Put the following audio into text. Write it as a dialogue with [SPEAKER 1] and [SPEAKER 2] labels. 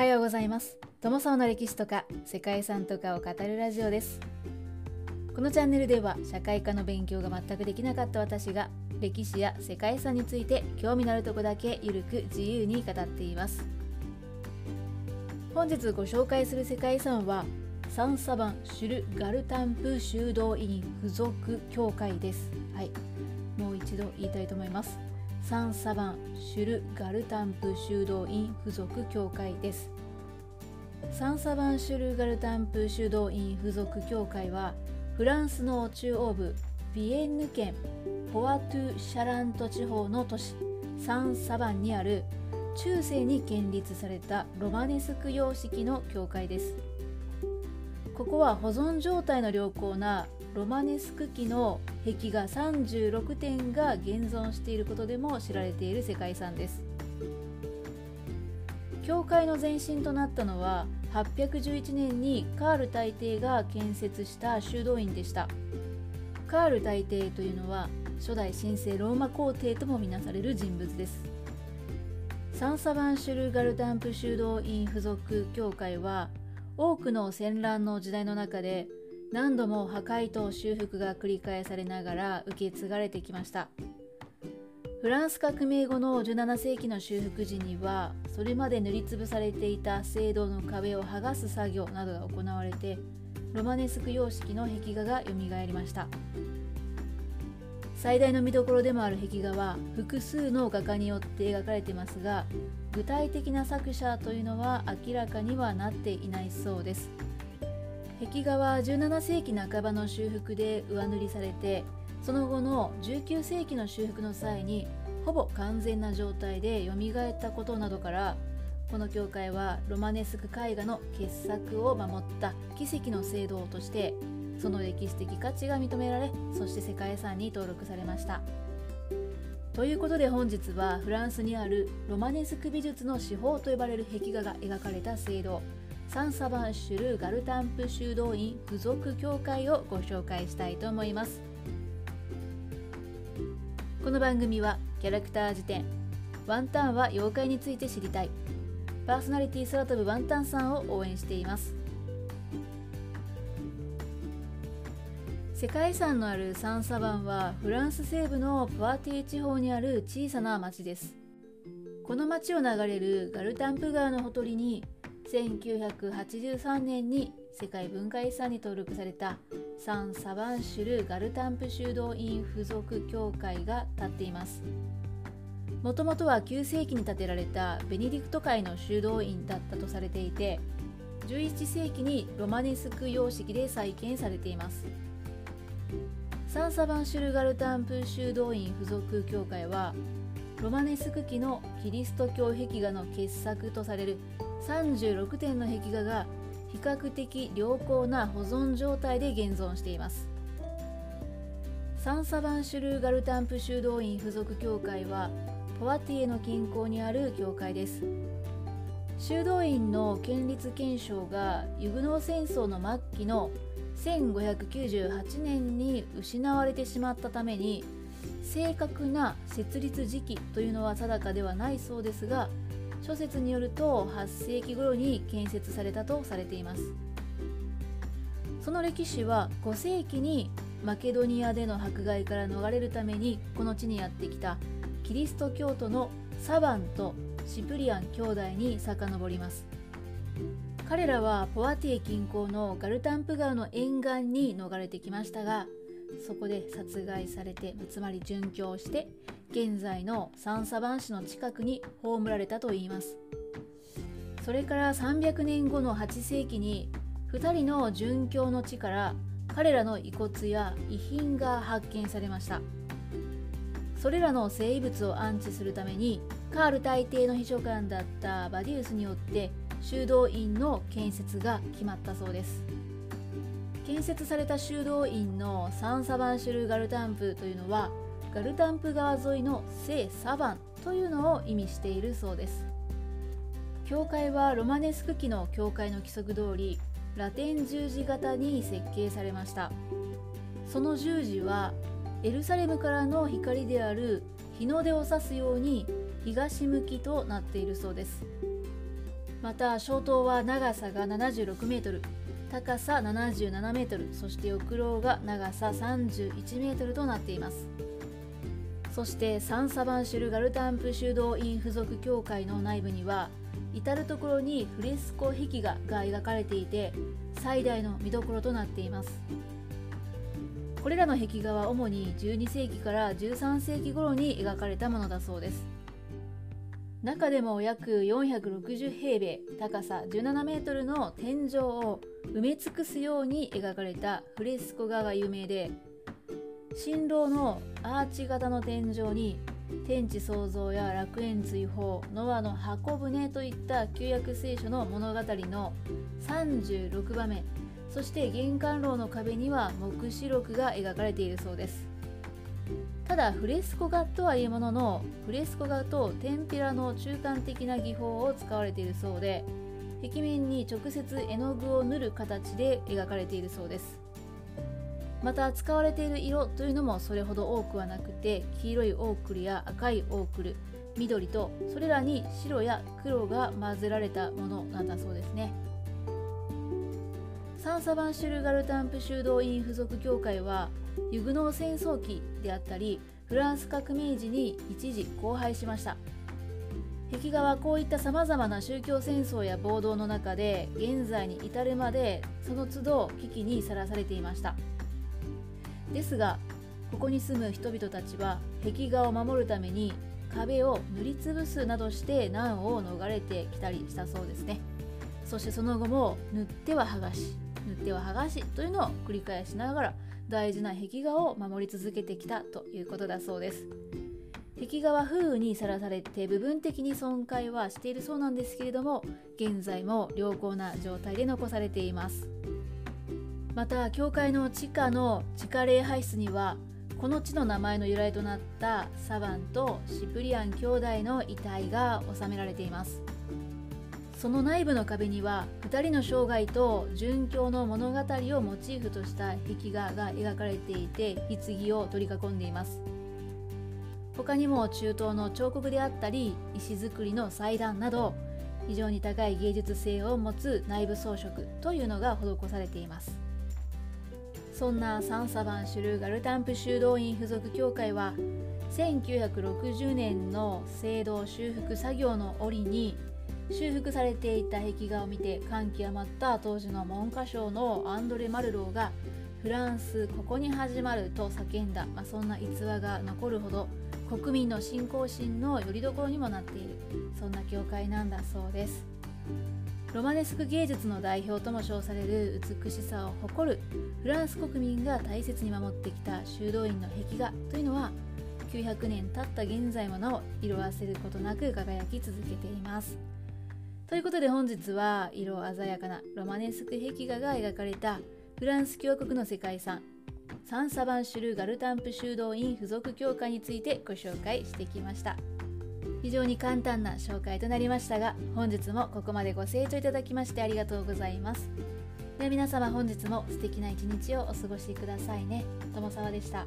[SPEAKER 1] はようございます。友沢の歴史とか世界遺産とかを語るラジオです。このチャンネルでは社会科の勉強が全くできなかった私が歴史や世界遺産について興味のあるとこだけゆるく自由に語っています。本日ご紹介する世界遺産はサンサバンシュルガルタンプ修道院附属教会です。はい。もう一度言いたいと思います。サンサバンシュルガルタンプ修道院附属教会です。サンサバンシュルガルタンプ修道院附属教会はフランスの中央部ビエンヌ県ポワトゥ・シャラント地方の都市サンサバンにある中世に建立されたロマネスク様式の教会です。ここは保存状態の良好なロマネスク期の壁画36点が現存していることでも知られている世界遺産です。教会の前身となったのは811年にカール大帝が建設した修道院でした。カール大帝というのは初代神聖ローマ皇帝ともみなされる人物です。サンサバンシュルガルタンプ修道院附属教会は多くの戦乱の時代の中で何度も破壊と修復が繰り返されながら受け継がれてきました。フランス革命後の17世紀の修復時にはそれまで塗りつぶされていた聖堂の壁を剥がす作業などが行われてロマネスク様式の壁画がよみがえりました。最大の見どころでもある壁画は複数の画家によって描かれていますが具体的な作者というのは明らかにはなっていないそうです。壁画は17世紀半ばの修復で上塗りされてその後の19世紀の修復の際にほぼ完全な状態で蘇ったことなどからこの教会はロマネスク絵画の傑作を守った奇跡の聖堂としてその歴史的価値が認められそして世界遺産に登録されました。ということで本日はフランスにあるロマネスク美術の至宝と呼ばれる壁画が描かれた聖堂。サンサバンシュルガルタンプ修道院附属教会をご紹介したいと思います。この番組はキャラクター辞典ワンタンは妖怪について知りたいパーソナリティ空飛ぶワンタンさんを応援しています。世界遺産のあるサンサバンはフランス西部のプワティ地方にある小さな町です。この町を流れるガルタンプ川のほとりに1983年に世界文化遺産に登録されたサン・サバンシュル・ガルタンプ修道院附属教会が建っています。もともとは9世紀に建てられたベネディクト会の修道院だったとされていて11世紀にロマネスク様式で再建されています。サン・サバンシュル・ガルタンプ修道院附属教会はロマネスク期のキリスト教壁画の傑作とされる36点の壁画が比較的良好な保存状態で現存しています。サンサバンシュルーガルタンプ修道院附属教会はポワティエの近郊にある教会です。修道院の建立憲章がユグノー戦争の末期の1598年に失われてしまったために正確な設立時期というのは定かではないそうですが諸説によると8世紀頃に建設されたとされています。その歴史は5世紀にマケドニアでの迫害から逃れるためにこの地にやってきたキリスト教徒のサバンとシプリアン兄弟に遡ります。彼らはポワティエ近郊のガルタンプ川の沿岸に逃れてきましたがそこで殺害されてつまり殉教して現在のサンサバン市の近くに葬られたといいます。それから300年後の8世紀に2人の殉教の地から彼らの遺骨や遺品が発見されました。それらの生物を安置するためにカール大帝の秘書官だったバディウスによって修道院の建設が決まったそうです。建設された修道院のサンサバンシュルガルタンプというのはガルタンプ川沿いの聖サバンというのを意味しているそうです。教会はロマネスク期の教会の規則通りラテン十字型に設計されました。その十字はエルサレムからの光である日の出を指すように東向きとなっているそうです。また小塔は長さが76メートル。高さ77メートルそして翼廊が長さ31メートルとなっています。そしてサンサバンシュルガルタンプ修道院附属教会の内部には至る所にフレスコ壁画が描かれていて最大の見どころとなっています。これらの壁画は主に12世紀から13世紀頃に描かれたものだそうです。中でも約460平米高さ17メートルの天井を埋め尽くすように描かれたフレスコ画が有名で新郎のアーチ型の天井に天地創造や楽園追放ノアの箱舟といった旧約聖書の物語の36場面そして玄関廊の壁には黙示録が描かれているそうです。ただフレスコ画とはいうもののフレスコ画と天ぷらの中間的な技法を使われているそうで壁面に直接絵の具を塗る形で描かれているそうです。また使われている色というのもそれほど多くはなくて黄色いオークルや赤いオークル緑とそれらに白や黒が混ぜられたものなんだそうですね。サンサバンシュルガルタンプ修道院附属教会はユグノー戦争期であったりフランス革命時に一時荒廃しました。壁画はこういったさまざまな宗教戦争や暴動の中で現在に至るまでその都度危機にさらされていました。ですがここに住む人々たちは壁画を守るために壁を塗りつぶすなどして難を逃れてきたりしたそうですね。そしてその後も塗っては剥がし塗っては剥がしというのを繰り返しながら大事な壁画を守り続けてきたということだそうです。壁画は風雨にさらされて部分的に損壊はしているそうなんですけれども現在も良好な状態で残されています。また教会の地下の地下礼拝室にはこの地の名前の由来となったサバンとシプリアン兄弟の遺体が収められています。その内部の壁には2人の生涯と殉教の物語をモチーフとした壁画が描かれていて棺を取り囲んでいます。他にも中東の彫刻であったり石造りの祭壇など非常に高い芸術性を持つ内部装飾というのが施されています。そんなサンサバンシュルガルタンプ修道院附属教会は1960年の聖堂修復作業の折に修復されていた壁画を見て感極まった当時の文科省のアンドレ・マルローがフランスここに始まると叫んだ、まあ、そんな逸話が残るほど国民の信仰心の拠り所にもなっている。そんな教会なんだそうです。ロマネスク芸術の代表とも称される美しさを誇るフランス国民が大切に守ってきた修道院の壁画というのは900年経った現在もなお色あせることなく輝き続けています。ということで本日は色鮮やかなロマネスク壁画が描かれたフランス共和国の世界遺産サンサバンシュル・ガルタンプ修道院附属教会についてご紹介してきました。非常に簡単な紹介となりましたが本日もここまでご清聴いただきましてありがとうございます。では皆様本日も素敵な一日をお過ごしくださいね。友沢でした。